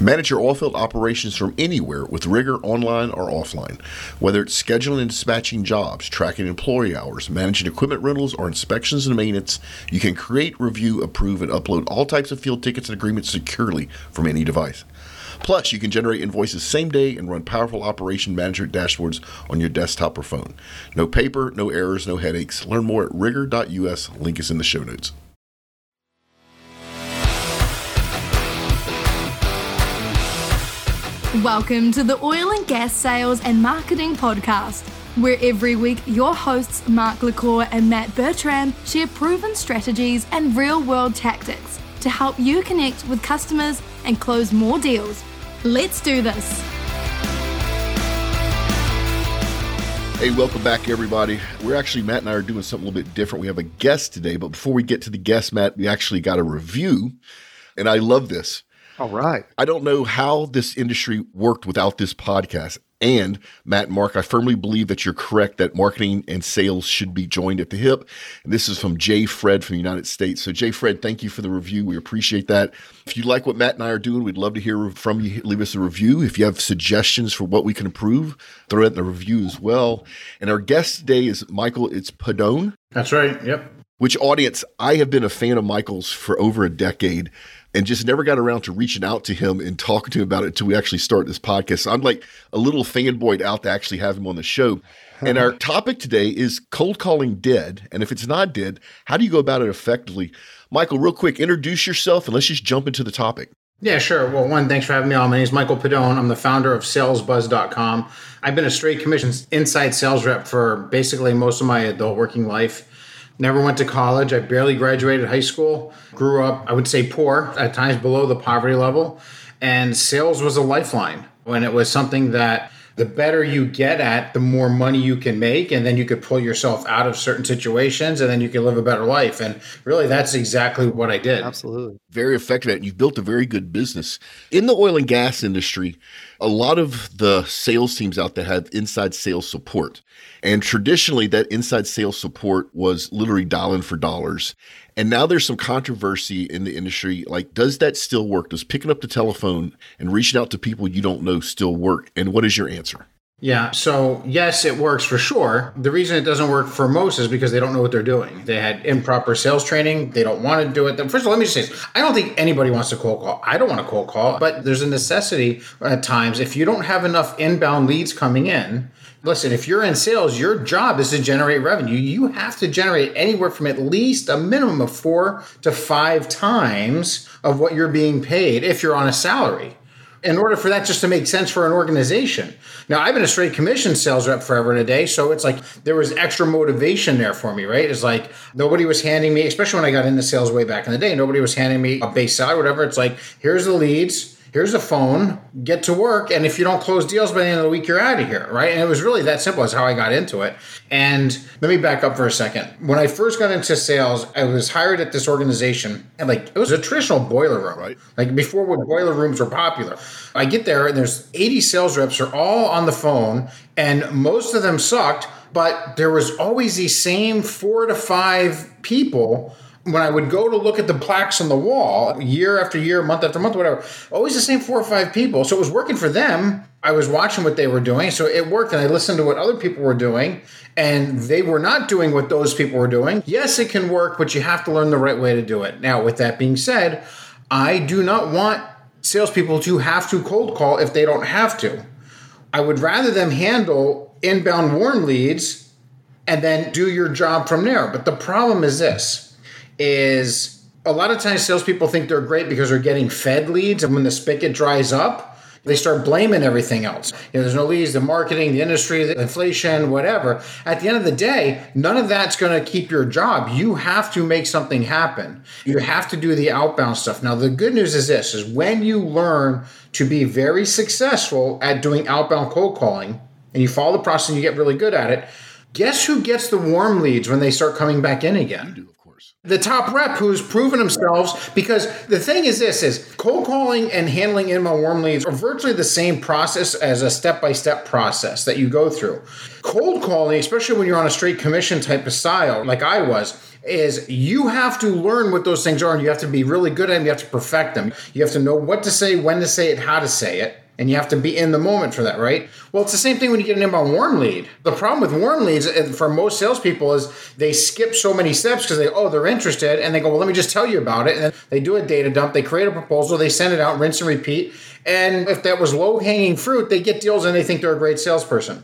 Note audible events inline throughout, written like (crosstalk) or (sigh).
Manage your oilfield operations from anywhere with RigER online or offline. Whether it's scheduling and dispatching jobs, tracking employee hours, managing equipment rentals, or inspections and maintenance, you can create, review, approve, and upload all types of field tickets and agreements securely from any device. Plus, you can generate invoices same day and run powerful operation management dashboards on your desktop or phone. No paper, no errors, no headaches. Learn more at rigor.us. Link is in the show notes. Welcome to the Oil and Gas Sales and Marketing Podcast, where every week your hosts Mark LaCour and Matt Bertram share proven strategies and real world tactics to help you connect with customers and close more deals. Let's do this. Hey, welcome back, everybody. We're actually, Matt and I are doing something a little bit different. We have a guest today, but before we get to the guest, Matt, we actually got a review, and I love this. All right. I don't know how this industry worked without this podcast. And Matt and Mark, I firmly believe that you're correct that marketing and sales should be joined at the hip. And this is from Jay Fred from the United States. So, Jay Fred, thank you for the review. We appreciate that. If you like what Matt and I are doing, we'd love to hear from you. Leave us a review. If you have suggestions for what we can improve, throw it in the review as well. And our guest today is Michael. It's Pedone. That's right. Yep. Which audience? I have been a fan of Michael's for over a decade and just never got around to reaching out to him and talking to him about it until we actually start this podcast. So I'm like a little fanboyed out to actually have him on the show. And our (laughs) topic today is cold calling dead. And if it's not dead, how do you go about it effectively? Michael, real quick, introduce yourself and let's just jump into the topic. Yeah, sure. Well, one, thanks for having me on. My name is Michael Pedone. I'm the founder of salesbuzz.com. I've been a straight commissions inside sales rep for basically most of my adult working life. Never went to college. I barely graduated high school. Grew up, I would say, poor, at times below the poverty level. And sales was a lifeline when it was something that the better you get at, the more money you can make. And then you could pull yourself out of certain situations and then you can live a better life. And really, that's exactly what I did. Absolutely. Very effective at it. You've built a very good business. In the oil and gas industry, a lot of the sales teams out there have inside sales support. And traditionally, that inside sales support was literally dialing for dollars. And now there's some controversy in the industry. Like, does that still work? Does picking up the telephone and reaching out to people you don't know still work? And what is your answer? Yeah, so yes, it works for sure. The reason it doesn't work for most is because they don't know what they're doing. They had improper sales training. They don't want to do it. First of all, let me just say this. I don't think anybody wants to cold call. I don't want to cold call, but there's a necessity at times. If you don't have enough inbound leads coming in, listen, if you're in sales, your job is to generate revenue. You have to generate anywhere from at least a minimum of four to five times of what you're being paid if you're on a salary in order for that just to make sense for an organization. Now, I've been a straight commission sales rep forever and a day, so it's like there was extra motivation there for me, right? It's like nobody was handing me, especially when I got into sales way back in the day, nobody was handing me a base salary, whatever. It's like, here's the leads here's a phone, get to work, and if you don't close deals by the end of the week, you're out of here, right? And it was really that simple. That's how I got into it. And let me back up for a second. When I first got into sales, I was hired at this organization, and like it was a traditional boiler room, right? Like before, when boiler rooms were popular. I get there, and there's 80 sales reps are all on the phone, and most of them sucked. But there was always these same four to five people when I would go to look at the plaques on the wall year after year, month after month, whatever, always the same four or five people. So it was working for them. I was watching what they were doing. So it worked. And I listened to what other people were doing. And they were not doing what those people were doing. Yes, it can work, but you have to learn the right way to do it. Now, with that being said, I do not want salespeople to have to cold call if they don't have to. I would rather them handle inbound warm leads and then do your job from there. But the problem is this is a lot of times salespeople think they're great because they're getting fed leads, and when the spigot dries up, they start blaming everything else. You know, there's no leads, the marketing, the industry, the inflation, whatever. At the end of the day, none of that's going to keep your job. You have to make something happen. You have to do the outbound stuff. Now, the good news is this is when you learn to be very successful at doing outbound cold calling and you follow the process and you get really good at it, guess who gets the warm leads when they start coming back in again? The top rep who's proven themselves because the thing is this is cold calling and handling inbound warm leads are virtually the same process as a step-by-step process that you go through cold calling especially when you're on a straight commission type of style like i was is you have to learn what those things are and you have to be really good at them. You have to perfect them. You have to know what to say, when to say it, how to say it. And you have to be in the moment for that, right? Well, it's the same thing when you get an inbound warm lead. The problem with warm leads uh, for most salespeople is they skip so many steps because they, oh, they're interested. And they go, well, let me just tell you about it. And then they do a data dump, they create a proposal, they send it out, rinse and repeat. And if that was low hanging fruit, they get deals and they think they're a great salesperson.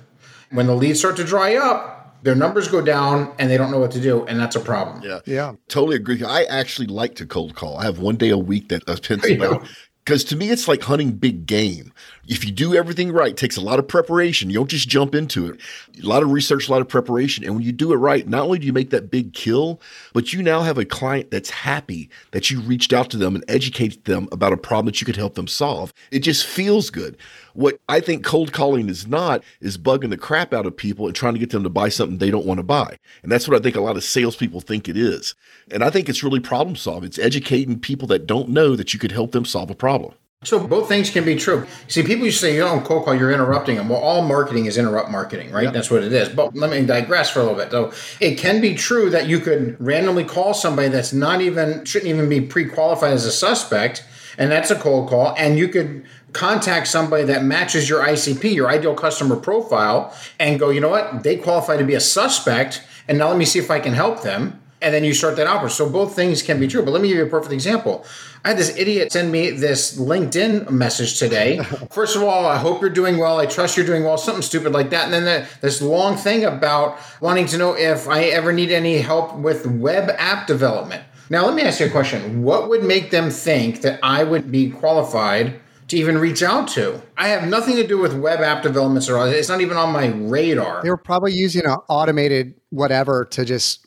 When the leads start to dry up, their numbers go down and they don't know what to do, and that's a problem. Yeah. Yeah. Totally agree. I actually like to cold call. I have one day a week that I pencil out because to me it's like hunting big game if you do everything right it takes a lot of preparation. You don't just jump into it. A lot of research a lot of preparation. And when you do it right not only do you make that big kill but you now have a client that's happy that you reached out to them and educated them about a problem that you could help them solve. It just feels good. What i think cold calling is not is bugging the crap out of people and trying to get them to buy something they don't want to buy. And that's what i think a lot of salespeople think it is. And i think it's really problem solving. It's educating people that don't know that you could help them solve a problem. So both things can be true. See, people used to say, you don't cold call, you're interrupting them. Well, all marketing is interrupt marketing, right? That's what it is. But let me digress for a little bit. So it can be true that you could randomly call somebody that's not even shouldn't even be pre-qualified as a suspect, and that's a cold call, and you could contact somebody that matches your ICP, your ideal customer profile, and go, you know what? They qualify to be a suspect, and now let me see if I can help them. And then you start that offer. So both things can be true. But let me give you a perfect example. I had this idiot send me this LinkedIn message today. (laughs) First of all, I hope you're doing well. I trust you're doing well. Something stupid like that. And then the, this long thing about wanting to know if I ever need any help with web app development. Now, let me ask you a question. What would make them think that I would be qualified to even reach out to? I have nothing to do with web app developments or it's not even on my radar. They were probably using an automated whatever to just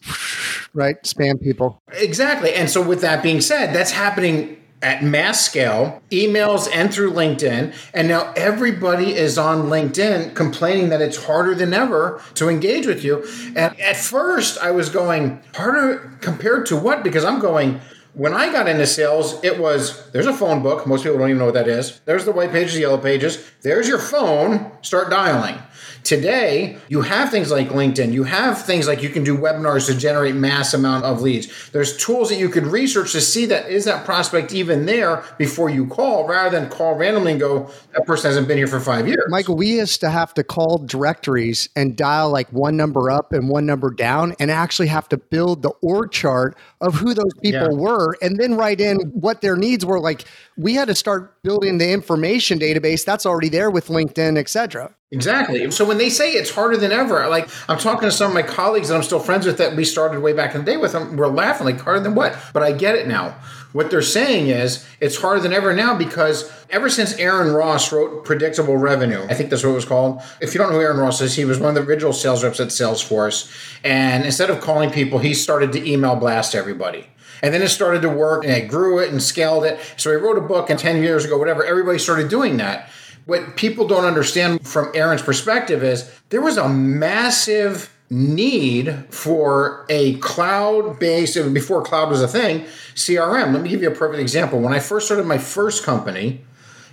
right? Spam people. Exactly. And so, with that being said, that's happening at mass scale, emails and through LinkedIn. And now everybody is on LinkedIn complaining that it's harder than ever to engage with you. And at first, I was going, harder compared to what? Because I'm going, when I got into sales, it was there's a phone book. Most people don't even know what that is. There's the white pages, the yellow pages. There's your phone. Start dialing. Today, you have things like LinkedIn. You have things like you can do webinars to generate mass amount of leads. There's tools that you could research to see that is that prospect even there before you call, rather than call randomly and go, that person hasn't been here for five years. Michael, we used to have to call directories and dial like one number up and one number down, and actually have to build the org chart of who those people yeah. were, and then write in what their needs were. Like we had to start building the information database that's already there with LinkedIn, et cetera. Exactly. So when they say it's harder than ever, like I'm talking to some of my colleagues that I'm still friends with that we started way back in the day with them, we're laughing like harder than what? But I get it now. What they're saying is it's harder than ever now because ever since Aaron Ross wrote Predictable Revenue, I think that's what it was called. If you don't know who Aaron Ross is, he was one of the original sales reps at Salesforce. And instead of calling people, he started to email blast everybody. And then it started to work and it grew it and scaled it. So he wrote a book and 10 years ago, whatever, everybody started doing that. What people don't understand from Aaron's perspective is there was a massive need for a cloud based, before cloud was a thing, CRM. Let me give you a perfect example. When I first started my first company,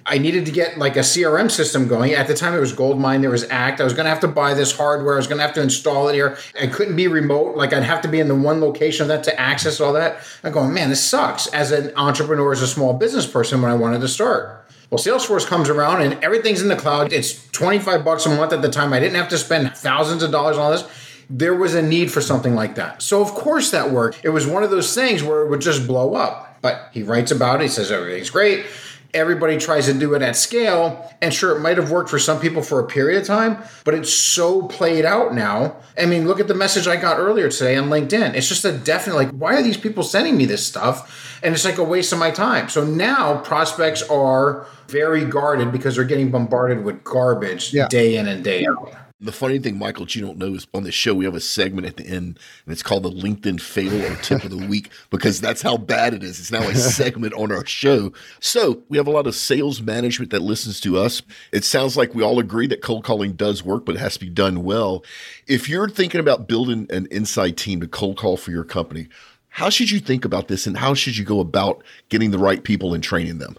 I needed to get like a CRM system going. At the time, it was Goldmine, there was Act. I was going to have to buy this hardware. I was going to have to install it here. I couldn't be remote. Like I'd have to be in the one location of that to access all that. I'm going, man, this sucks. As an entrepreneur, as a small business person, when I wanted to start. Well, Salesforce comes around and everything's in the cloud. It's 25 bucks a month at the time. I didn't have to spend thousands of dollars on this. There was a need for something like that. So, of course, that worked. It was one of those things where it would just blow up. But he writes about it. He says everything's great everybody tries to do it at scale. And sure, it might have worked for some people for a period of time, but it's so played out now. I mean, look at the message I got earlier today on LinkedIn. It's just a definite, like, why are these people sending me this stuff? And it's like a waste of my time. So now prospects are very guarded because they're getting bombarded with garbage yeah. day in and day out. The funny thing, Michael, that you don't know is on the show we have a segment at the end, and it's called the LinkedIn fail or tip of the (laughs) week because that's how bad it is. It's now a (laughs) segment on our show. So we have a lot of sales management that listens to us. It sounds like we all agree that cold calling does work, but it has to be done well. If you're thinking about building an inside team to cold call for your company, how should you think about this, and how should you go about getting the right people and training them?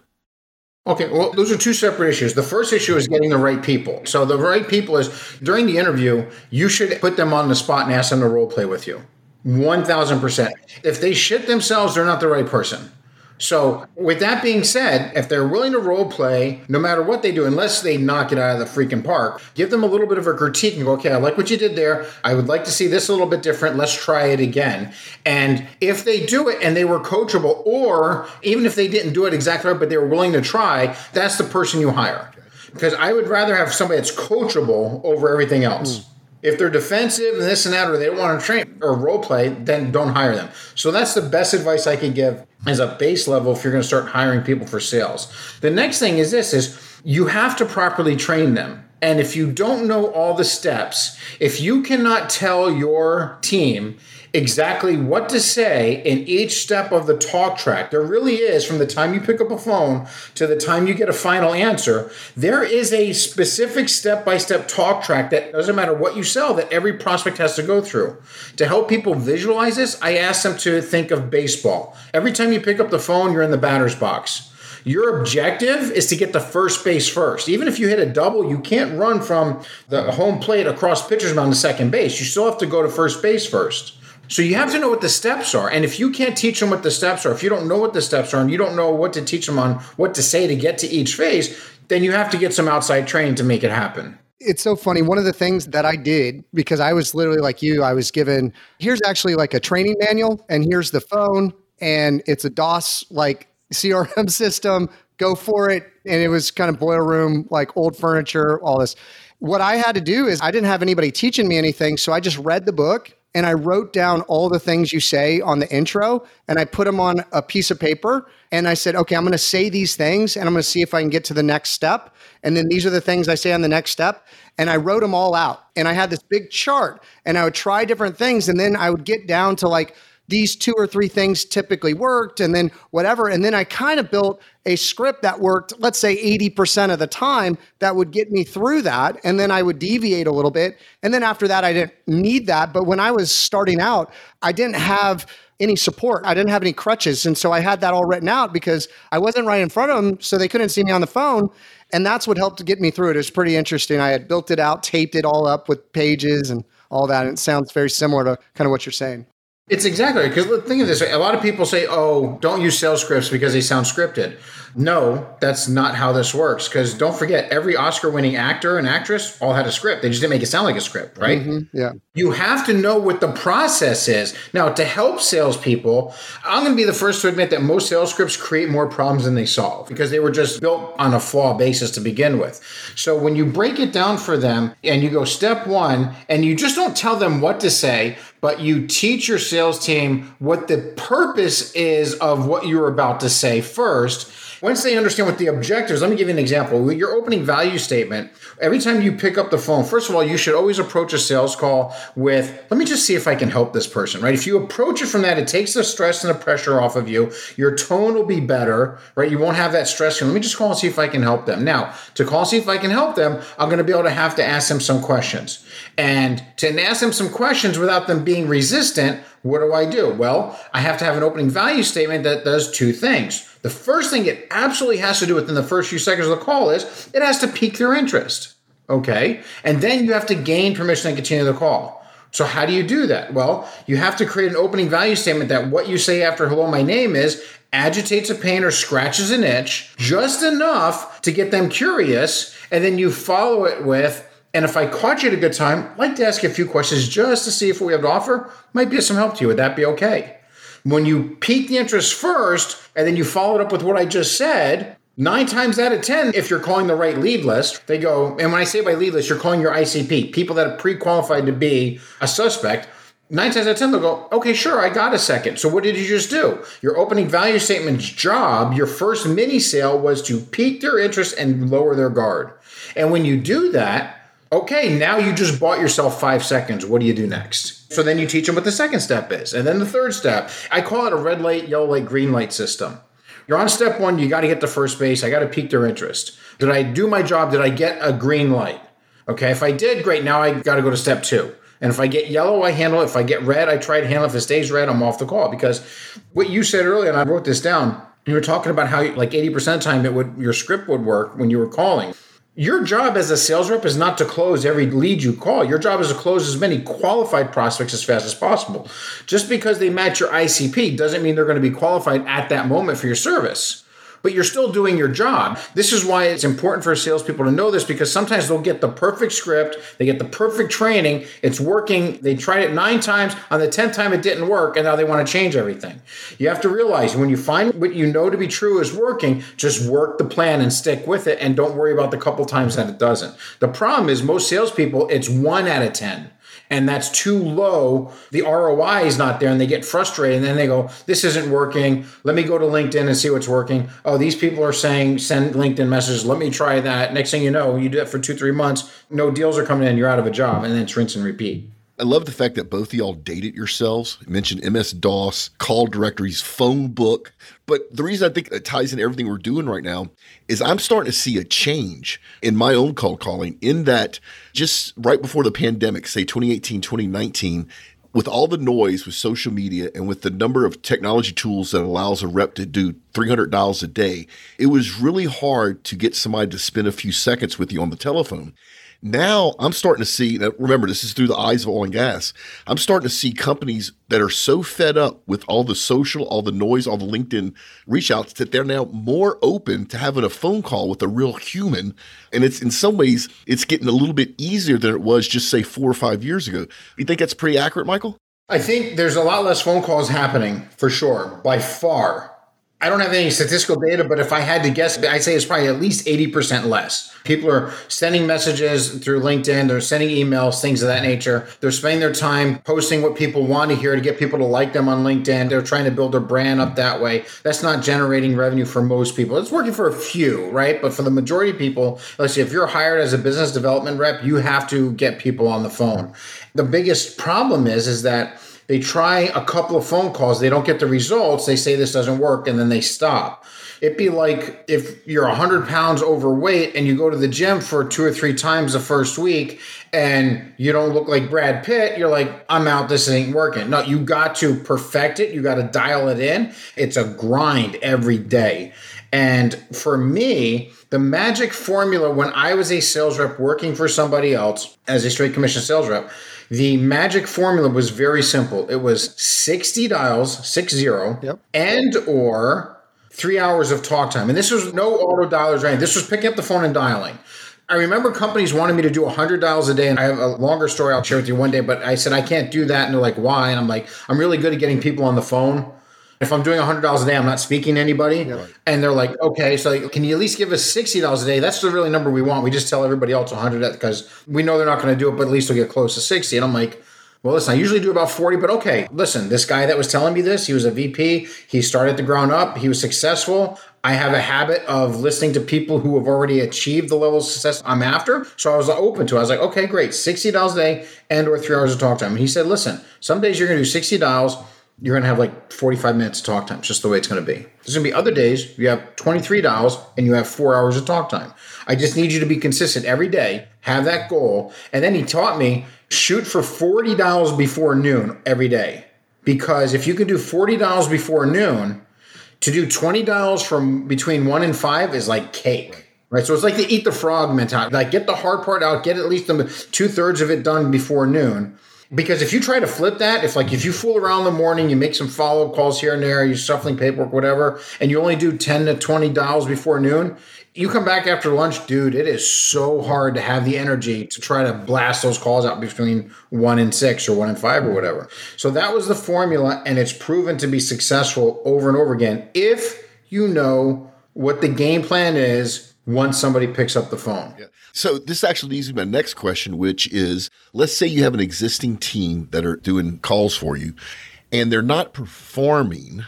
Okay, well, those are two separate issues. The first issue is getting the right people. So the right people is during the interview, you should put them on the spot and ask them to role play with you. 1000%. If they shit themselves, they're not the right person. So, with that being said, if they're willing to role play, no matter what they do, unless they knock it out of the freaking park, give them a little bit of a critique and go, okay, I like what you did there. I would like to see this a little bit different. Let's try it again. And if they do it and they were coachable, or even if they didn't do it exactly right, but they were willing to try, that's the person you hire. Because I would rather have somebody that's coachable over everything else. Mm. If they're defensive and this and that, or they don't want to train or role play, then don't hire them. So that's the best advice I could give as a base level if you're going to start hiring people for sales. The next thing is this is you have to properly train them. And if you don't know all the steps, if you cannot tell your team exactly what to say in each step of the talk track. There really is, from the time you pick up a phone to the time you get a final answer, there is a specific step by step talk track that doesn't matter what you sell, that every prospect has to go through. To help people visualize this, I ask them to think of baseball. Every time you pick up the phone, you're in the batter's box. Your objective is to get the first base first. Even if you hit a double, you can't run from the home plate across pitcher's mound to second base. You still have to go to first base first. So you have to know what the steps are. And if you can't teach them what the steps are, if you don't know what the steps are and you don't know what to teach them on what to say to get to each phase, then you have to get some outside training to make it happen. It's so funny. One of the things that I did, because I was literally like you, I was given here's actually like a training manual, and here's the phone, and it's a DOS like CRM (laughs) system. Go for it. And it was kind of boiler room, like old furniture, all this. What I had to do is I didn't have anybody teaching me anything. So I just read the book and I wrote down all the things you say on the intro and I put them on a piece of paper and I said, okay, I'm going to say these things and I'm going to see if I can get to the next step. And then these are the things I say on the next step. And I wrote them all out and I had this big chart and I would try different things and then I would get down to like, these two or three things typically worked and then whatever. And then I kind of built a script that worked, let's say 80% of the time that would get me through that. And then I would deviate a little bit. And then after that, I didn't need that. But when I was starting out, I didn't have any support. I didn't have any crutches. And so I had that all written out because I wasn't right in front of them. So they couldn't see me on the phone. And that's what helped to get me through it. It was pretty interesting. I had built it out, taped it all up with pages and all that. And it sounds very similar to kind of what you're saying. It's exactly because think of this: a lot of people say, "Oh, don't use sales scripts because they sound scripted." No, that's not how this works. Because don't forget, every Oscar-winning actor and actress all had a script. They just didn't make it sound like a script, right? Mm-hmm, yeah. You have to know what the process is. Now, to help salespeople, I'm going to be the first to admit that most sales scripts create more problems than they solve because they were just built on a flaw basis to begin with. So when you break it down for them and you go step one, and you just don't tell them what to say, but you teach your sales team what the purpose is of what you're about to say first once they understand what the objectives, let me give you an example. Your opening value statement, every time you pick up the phone, first of all, you should always approach a sales call with, let me just see if I can help this person, right? If you approach it from that, it takes the stress and the pressure off of you. Your tone will be better, right? You won't have that stress. Let me just call and see if I can help them. Now, to call and see if I can help them, I'm going to be able to have to ask them some questions. And to ask them some questions without them being resistant, what do I do? Well, I have to have an opening value statement that does two things. The first thing it absolutely has to do within the first few seconds of the call is it has to pique their interest. Okay. And then you have to gain permission to continue the call. So, how do you do that? Well, you have to create an opening value statement that what you say after hello, my name is agitates a pain or scratches an itch just enough to get them curious. And then you follow it with, and if I caught you at a good time, I'd like to ask you a few questions just to see if we have to offer might be of some help to you. Would that be okay? When you pique the interest first and then you follow it up with what I just said, nine times out of 10, if you're calling the right lead list, they go, and when I say by lead list, you're calling your ICP, people that are pre qualified to be a suspect. Nine times out of 10, they'll go, okay, sure, I got a second. So what did you just do? Your opening value statement's job, your first mini sale was to pique their interest and lower their guard. And when you do that, Okay, now you just bought yourself five seconds. What do you do next? So then you teach them what the second step is. And then the third step, I call it a red light, yellow light, green light system. You're on step one, you got to get to first base. I got to pique their interest. Did I do my job? Did I get a green light? Okay, if I did, great. Now I got to go to step two. And if I get yellow, I handle it. If I get red, I try to handle it. If it stays red, I'm off the call. Because what you said earlier, and I wrote this down, you were talking about how like 80% of the time it would your script would work when you were calling Your job as a sales rep is not to close every lead you call. Your job is to close as many qualified prospects as fast as possible. Just because they match your ICP doesn't mean they're going to be qualified at that moment for your service but you're still doing your job. This is why it's important for salespeople to know this because sometimes they'll get the perfect script, they get the perfect training, it's working. They tried it nine times, on the 10th time it didn't work, and now they want to change everything. You have to realize when you find what you know to be true is working, just work the plan and stick with it and don't worry about the couple times that it doesn't. The problem is most salespeople, it's one out of 10 and that's too low, the ROI is not there and they get frustrated and then they go, This isn't working. Let me go to LinkedIn and see what's working. Oh, these people are saying send LinkedIn messages. Let me try that. Next thing you know, you do it for two, three months, no deals are coming in, you're out of a job, and then it's rinse and repeat. I love the fact that both of y'all dated yourselves. You mentioned MS DOS, call directories, phone book. But the reason I think it ties in everything we're doing right now is I'm starting to see a change in my own cold calling in that just right before the pandemic, say 2018, 2019, with all the noise with social media and with the number of technology tools that allows a rep to do 300 dials a day, it was really hard to get somebody to spend a few seconds with you on the telephone. Now I'm starting to see, remember, this is through the eyes of oil and gas. I'm starting to see companies that are so fed up with all the social, all the noise, all the LinkedIn reach outs that they're now more open to having a phone call with a real human. And it's in some ways, it's getting a little bit easier than it was just say four or five years ago. You think that's pretty accurate, Michael? I think there's a lot less phone calls happening for sure, by far. I don't have any statistical data, but if I had to guess, I'd say it's probably at least 80% less. People are sending messages through LinkedIn, they're sending emails, things of that nature. They're spending their time posting what people want to hear to get people to like them on LinkedIn. They're trying to build their brand up that way. That's not generating revenue for most people. It's working for a few, right? But for the majority of people, let's see, if you're hired as a business development rep, you have to get people on the phone. The biggest problem is, is that they try a couple of phone calls, they don't get the results, they say this doesn't work, and then they stop. It'd be like if you're 100 pounds overweight and you go to the gym for two or three times the first week and you don't look like Brad Pitt, you're like, I'm out, this ain't working. No, you got to perfect it, you got to dial it in. It's a grind every day. And for me, the magic formula when I was a sales rep working for somebody else as a straight commission sales rep, the magic formula was very simple. It was 60 dials, six zero, yep. and or three hours of talk time. And this was no auto dialers or anything. This was picking up the phone and dialing. I remember companies wanted me to do 100 dials a day, and I have a longer story I'll share with you one day, but I said, I can't do that. And they're like, why? And I'm like, I'm really good at getting people on the phone. If I'm doing $100 a day, I'm not speaking to anybody. Yeah. And they're like, okay, so can you at least give us $60 a day? That's the really number we want. We just tell everybody else 100 because we know they're not going to do it, but at least they'll get close to 60. And I'm like, well, listen, I usually do about 40, but okay, listen, this guy that was telling me this, he was a VP. He started the ground up. He was successful. I have a habit of listening to people who have already achieved the level of success I'm after. So I was open to it. I was like, okay, great. $60 a day and or three hours of talk time. And he said, listen, some days you're going to do 60 dials you're going to have like 45 minutes of talk time. It's just the way it's going to be. There's going to be other days you have 23 dials and you have four hours of talk time. I just need you to be consistent every day, have that goal. And then he taught me shoot for 40 dials before noon every day. Because if you can do 40 dials before noon, to do 20 dials from between one and five is like cake. Right. So it's like the eat the frog mentality. Like get the hard part out, get at least two thirds of it done before noon because if you try to flip that, if like if you fool around in the morning, you make some follow up calls here and there, you're shuffling paperwork, whatever, and you only do 10 to 20 dials before noon, you come back after lunch, dude, it is so hard to have the energy to try to blast those calls out between one and six or one and five or whatever. So that was the formula, and it's proven to be successful over and over again if you know what the game plan is once somebody picks up the phone. Yeah. So this actually leads me to my next question, which is let's say you have an existing team that are doing calls for you and they're not performing.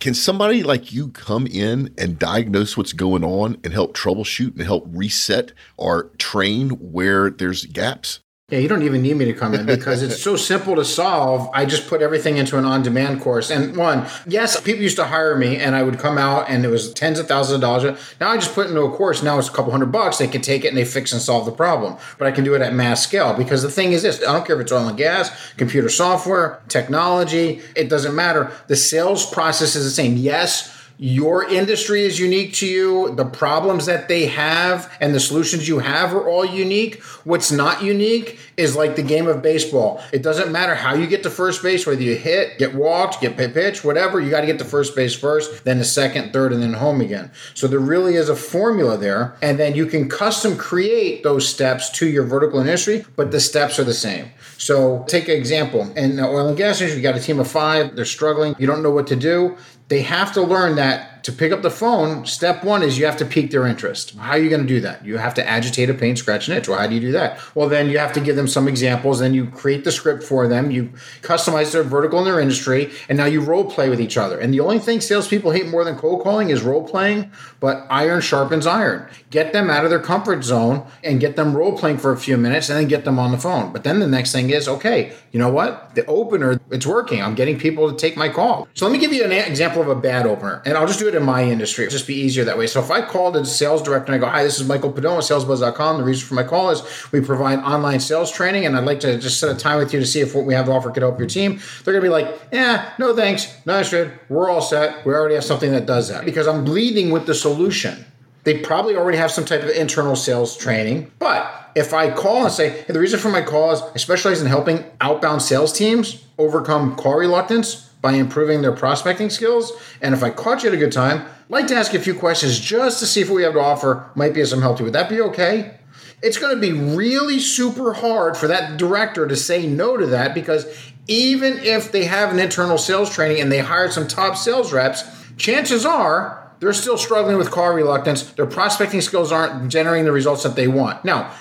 Can somebody like you come in and diagnose what's going on and help troubleshoot and help reset or train where there's gaps? Yeah, you don't even need me to come in (laughs) because it's so simple to solve. I just put everything into an on demand course. And one, yes, people used to hire me and I would come out and it was tens of thousands of dollars. Now I just put into a course. Now it's a couple hundred bucks. They can take it and they fix and solve the problem. But I can do it at mass scale because the thing is this I don't care if it's oil and gas, computer software, technology, it doesn't matter. The sales process is the same. Yes, your industry is unique to you. The problems that they have and the solutions you have are all unique. What's not unique is like the game of baseball. It doesn't matter how you get to first base, whether you hit, get walked, get pitch, whatever, you got to get to first base first, then the second, third, and then home again. So there really is a formula there. And then you can custom create those steps to your vertical industry, but the steps are the same. So take an example. In the oil and gas industry, you got a team of five, they're struggling, you don't know what to do they have to learn that to pick up the phone, step one is you have to pique their interest. How are you going to do that? You have to agitate a pain, scratch, and itch. Well, how do you do that? Well, then you have to give them some examples. Then you create the script for them. You customize their vertical in their industry, and now you role play with each other. And the only thing salespeople hate more than cold calling is role playing. But iron sharpens iron. Get them out of their comfort zone and get them role playing for a few minutes, and then get them on the phone. But then the next thing is okay. You know what? The opener, it's working. I'm getting people to take my call. So let me give you an example of a bad opener, and I'll just do it in my industry. It'll just be easier that way. So if I called a sales director and I go, Hi, this is Michael Pedone, salesbuzz.com. The reason for my call is we provide online sales training, and I'd like to just set a time with you to see if what we have to offer could help your team. They're going to be like, Yeah, no thanks. Not interested. We're all set. We already have something that does that because I'm leading with the solution. They probably already have some type of internal sales training, but if I call and say, hey, the reason for my call is I specialize in helping outbound sales teams overcome call reluctance by improving their prospecting skills. And if I caught you at a good time, I'd like to ask you a few questions just to see if what we have to offer might be of some help to you. Would that be okay? It's going to be really super hard for that director to say no to that because even if they have an internal sales training and they hired some top sales reps, chances are they're still struggling with call reluctance. Their prospecting skills aren't generating the results that they want. Now,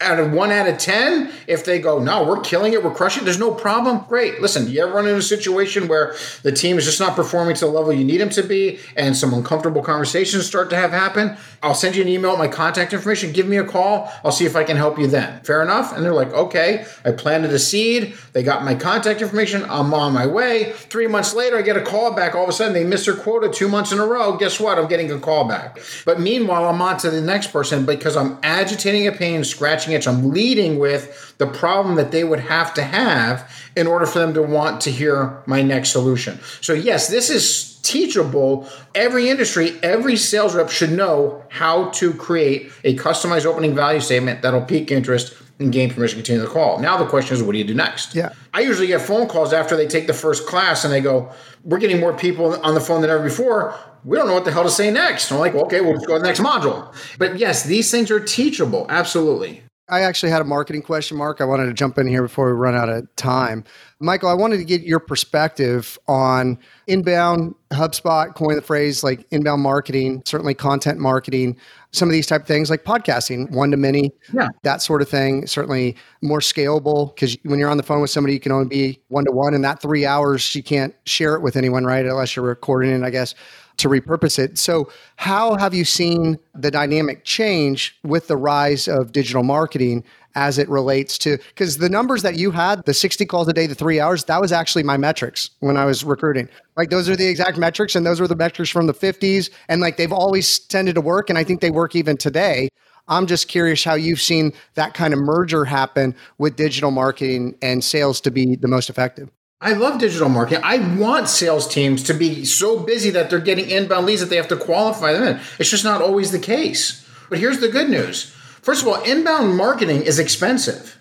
out of one out of 10, if they go, no, we're killing it, we're crushing it, there's no problem, great. Listen, you ever run into a situation where the team is just not performing to the level you need them to be and some uncomfortable conversations start to have happen? I'll send you an email my contact information. Give me a call. I'll see if I can help you then. Fair enough? And they're like, okay, I planted a seed. They got my contact information. I'm on my way. Three months later, I get a call back. All of a sudden, they missed their quota two months in a row. Guess what? I'm getting a call back. But meanwhile, I'm on to the next person because I'm agitating a pain, scratching itch. I'm leading with the problem that they would have to have in order for them to want to hear my next solution. So, yes, this is teachable. Every industry, every sales rep should know how to create a customized opening value statement that'll pique interest and gain permission to continue the call. Now the question is, what do you do next? Yeah. I usually get phone calls after they take the first class and they go, We're getting more people on the phone than ever before. We don't know what the hell to say next. I'm like, well, okay, we'll just go to the next module. But yes, these things are teachable. Absolutely. I actually had a marketing question, Mark. I wanted to jump in here before we run out of time. Michael, I wanted to get your perspective on inbound HubSpot, coin the phrase like inbound marketing, certainly content marketing, some of these type of things like podcasting, one to many, yeah. that sort of thing. Certainly more scalable because when you're on the phone with somebody, you can only be one to one. And that three hours, you can't share it with anyone, right? Unless you're recording it, I guess to repurpose it. So, how have you seen the dynamic change with the rise of digital marketing as it relates to because the numbers that you had, the 60 calls a day, the three hours, that was actually my metrics when I was recruiting. Like those are the exact metrics, and those were the metrics from the 50s. And like they've always tended to work, and I think they work even today. I'm just curious how you've seen that kind of merger happen with digital marketing and sales to be the most effective. I love digital marketing. I want sales teams to be so busy that they're getting inbound leads that they have to qualify them in. It's just not always the case. But here's the good news. First of all, inbound marketing is expensive.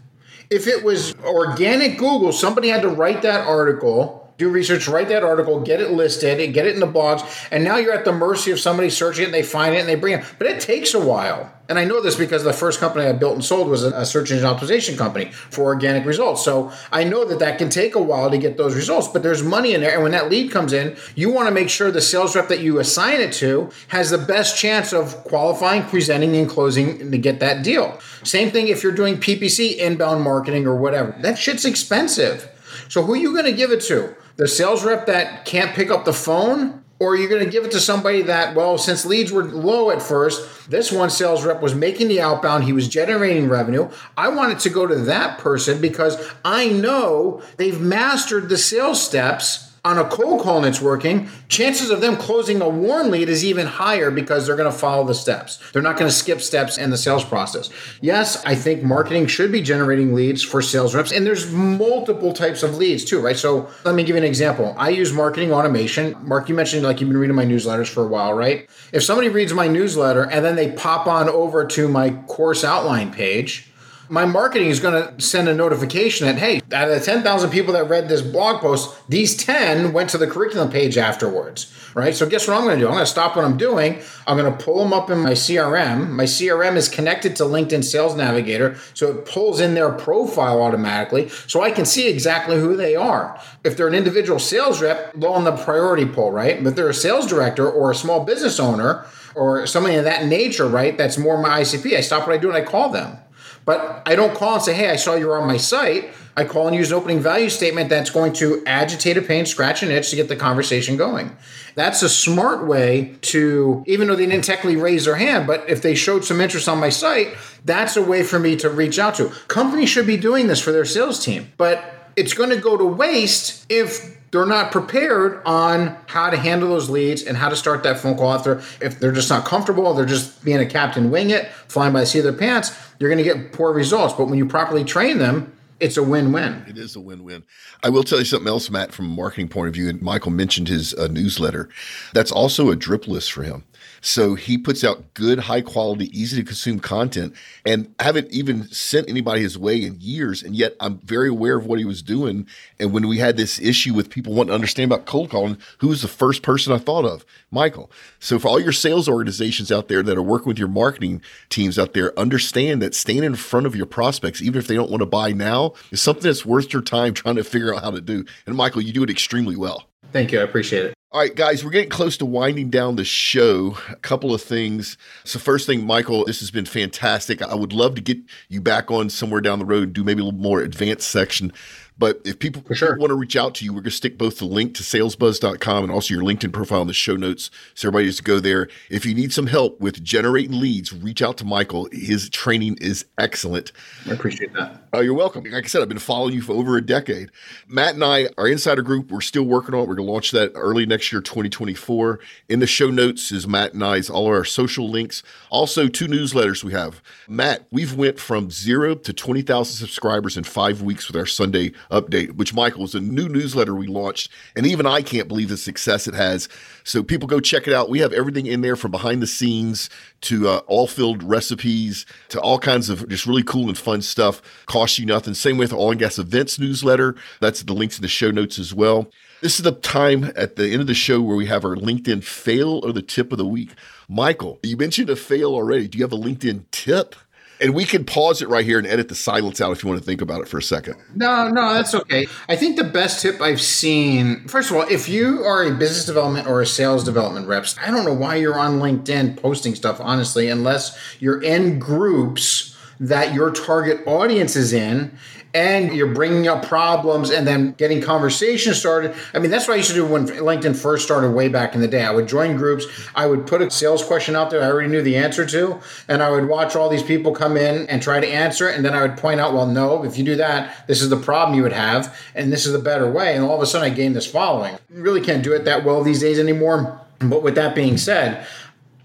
If it was organic Google, somebody had to write that article do research, write that article, get it listed, and get it in the blogs, and now you're at the mercy of somebody searching it and they find it and they bring it. But it takes a while. And I know this because the first company I built and sold was a search engine optimization company for organic results. So I know that that can take a while to get those results, but there's money in there. And when that lead comes in, you want to make sure the sales rep that you assign it to has the best chance of qualifying, presenting, and closing to get that deal. Same thing if you're doing PPC, inbound marketing, or whatever. That shit's expensive. So who are you going to give it to? the sales rep that can't pick up the phone or you're going to give it to somebody that well since leads were low at first this one sales rep was making the outbound he was generating revenue. I wanted to go to that person because i know they've mastered the sales steps On a cold call and it's working, chances of them closing a warm lead is even higher because they're going to follow the steps. They're not going to skip steps in the sales process. Yes, I think marketing should be generating leads for sales reps, and there's multiple types of leads too, right? So let me give you an example. I use marketing automation. Mark, you mentioned like you've been reading my newsletters for a while, right? If somebody reads my newsletter and then they pop on over to my course outline page, my marketing is going to send a notification that, hey, out of the 10,000 people that read this blog post, these 10 went to the curriculum page afterwards, right? So guess what I'm going to do? I'm going to stop what I'm doing. I'm going to pull them up in my CRM. My CRM is connected to LinkedIn Sales Navigator, so it pulls in their profile automatically, so I can see exactly who they are. If they're an individual sales rep, low on the priority poll, right? But if they're a sales director or a small business owner or something of that nature, right? That's more my ICP. I stop what I do and I call them. But I don't call and say, hey, I saw you were on my site. I call and use an opening value statement that's going to agitate a pain, scratch an itch to get the conversation going. That's a smart way to, even though they didn't technically raise their hand, but if they showed some interest on my site, that's a way for me to reach out to. Companies should be doing this for their sales team, but it's going to go to waste if they're not prepared on how to handle those leads and how to start that phone call after. If they're just not comfortable, they're just being a captain wing it, flying by the seat of their pants, you're going to get poor results. But when you properly train them, it's a win-win. It is a win-win. I will tell you something else, Matt, from a marketing point of view. And Michael mentioned his uh, newsletter. That's also a drip list for him. So he puts out good, high quality, easy to consume content and haven't even sent anybody his way in years. And yet I'm very aware of what he was doing. And when we had this issue with people wanting to understand about cold calling, who was the first person I thought of? Michael. So for all your sales organizations out there that are working with your marketing teams out there, understand that staying in front of your prospects, even if they don't want to buy now, is something that's worth your time trying to figure out how to do. And Michael, you do it extremely well. Thank you. I appreciate it. All right, guys, we're getting close to winding down the show. A couple of things. So, first thing, Michael, this has been fantastic. I would love to get you back on somewhere down the road and do maybe a little more advanced section. But if people, sure. want to reach out to you, we're going to stick both the link to salesbuzz.com and also your LinkedIn profile in the show notes. So everybody just go there. If you need some help with generating leads, reach out to Michael. His training is excellent. I appreciate that. Oh, you're welcome. Like I said, I've been following you for over a decade. Matt and I, our insider group, we're still working on it. We're going to launch that early next year, 2024. In the show notes is Matt and I's all our social links. Also, two newsletters we have. Matt, we've went from zero to 20,000 subscribers in five weeks with our Sunday update, which Michael is a new newsletter we launched. And even I can't believe the success it has. So people go check it out. We have everything in there from behind the scenes to uh, oilfield recipes to all kinds of just really cool and fun stuff. Cost you nothing. Same with Oil and Gas Events newsletter. That's the links in the show notes as well. This is the time at the end of the show where we have our LinkedIn fail or the tip of the week. Michael, you mentioned a fail already. Do you have a LinkedIn tip? And we can pause it right here and edit the silence out if you want to think about it for a second. No, no, that's okay. I think the best tip I've seen, first of all, if you are a business development or a sales development reps, I don't know why you're on LinkedIn posting stuff, honestly, unless you're in groups that your target audience is in and you're bringing up problems and then getting conversations started. I mean, that's what I used to do when LinkedIn first started way back in the day. I would join groups, I would put a sales question out there I already knew the answer to, and I would watch all these people come in and try to answer it. And then I would point out, well, no, if you do that, this is the problem you would have, and this is the better way. And all of a sudden, I gained this following. You really can't do it that well these days anymore. But with that being said,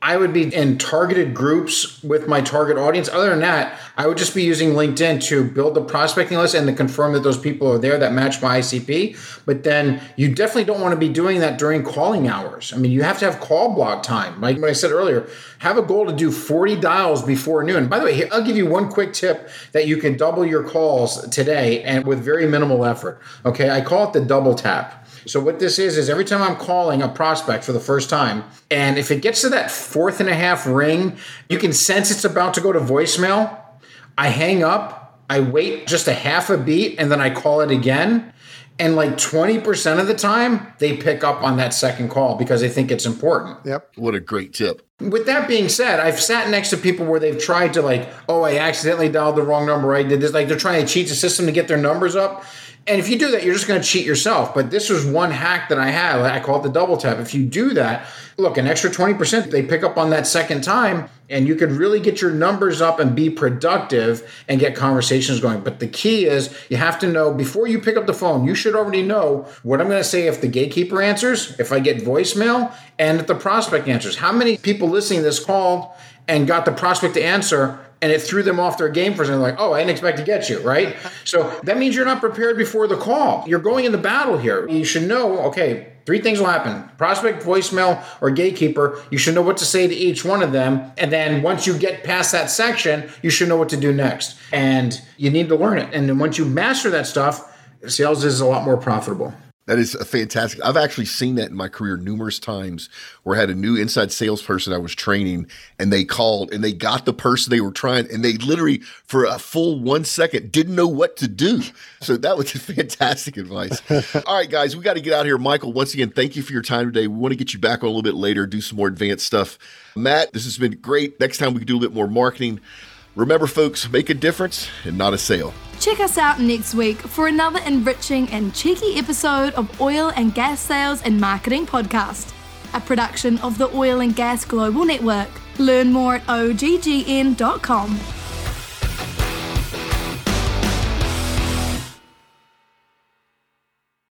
I would be in targeted groups with my target audience. Other than that, I would just be using LinkedIn to build the prospecting list and to confirm that those people are there that match my ICP. But then you definitely don't want to be doing that during calling hours. I mean, you have to have call block time. Like what I said earlier, have a goal to do 40 dials before noon. By the way, I'll give you one quick tip that you can double your calls today and with very minimal effort. Okay, I call it the double tap. So what this is is every time I'm calling a prospect for the first time, and if it gets to that fourth and a half ring, you can sense it's about to go to voicemail. I hang up, I wait just a half a beat, and then I call it again. And like 20% of the time, they pick up on that second call because they think it's important. Yep. What a great tip. With that being said, I've sat next to people where they've tried to, like, oh, I accidentally dialed the wrong number. I did this. Like, they're trying to cheat the system to get their numbers up And if you do that, you're just going to cheat yourself. But this was one hack that I had. I call it the double tap. If you do that, look, an extra 20%, they pick up on that second time, and you could really get your numbers up and be productive and get conversations going. But the key is you have to know before you pick up the phone, you should already know what I'm going to say if the gatekeeper answers, if I get voicemail, and if the prospect answers. How many people listening to this call and got the prospect to answer and it threw them off their game for something like, oh, I didn't expect to get you, right? (laughs) so that means you're not prepared before the call. You're going into battle here. You should know, okay, three things will happen prospect, voicemail, or gatekeeper. You should know what to say to each one of them. And then once you get past that section, you should know what to do next. And you need to learn it. And then once you master that stuff, sales is a lot more profitable. That is a fantastic. I've actually seen that in my career numerous times where I had a new inside salesperson I was training and they called and they got the person they were trying and they literally for a full one second didn't know what to do. So that was (laughs) fantastic advice. (laughs) All right, guys, we got to get out here. Michael, once again, thank you for your time today. We want to get you back on a little bit later, do some more advanced stuff. Matt, this has been great. Next time we can do a little bit more marketing. Remember, folks, make a difference and not a sale. Check us out next week for another enriching and cheeky episode of Oil and Gas Sales and Marketing Podcast, a production of the Oil and Gas Global Network. Learn more at oggn.com.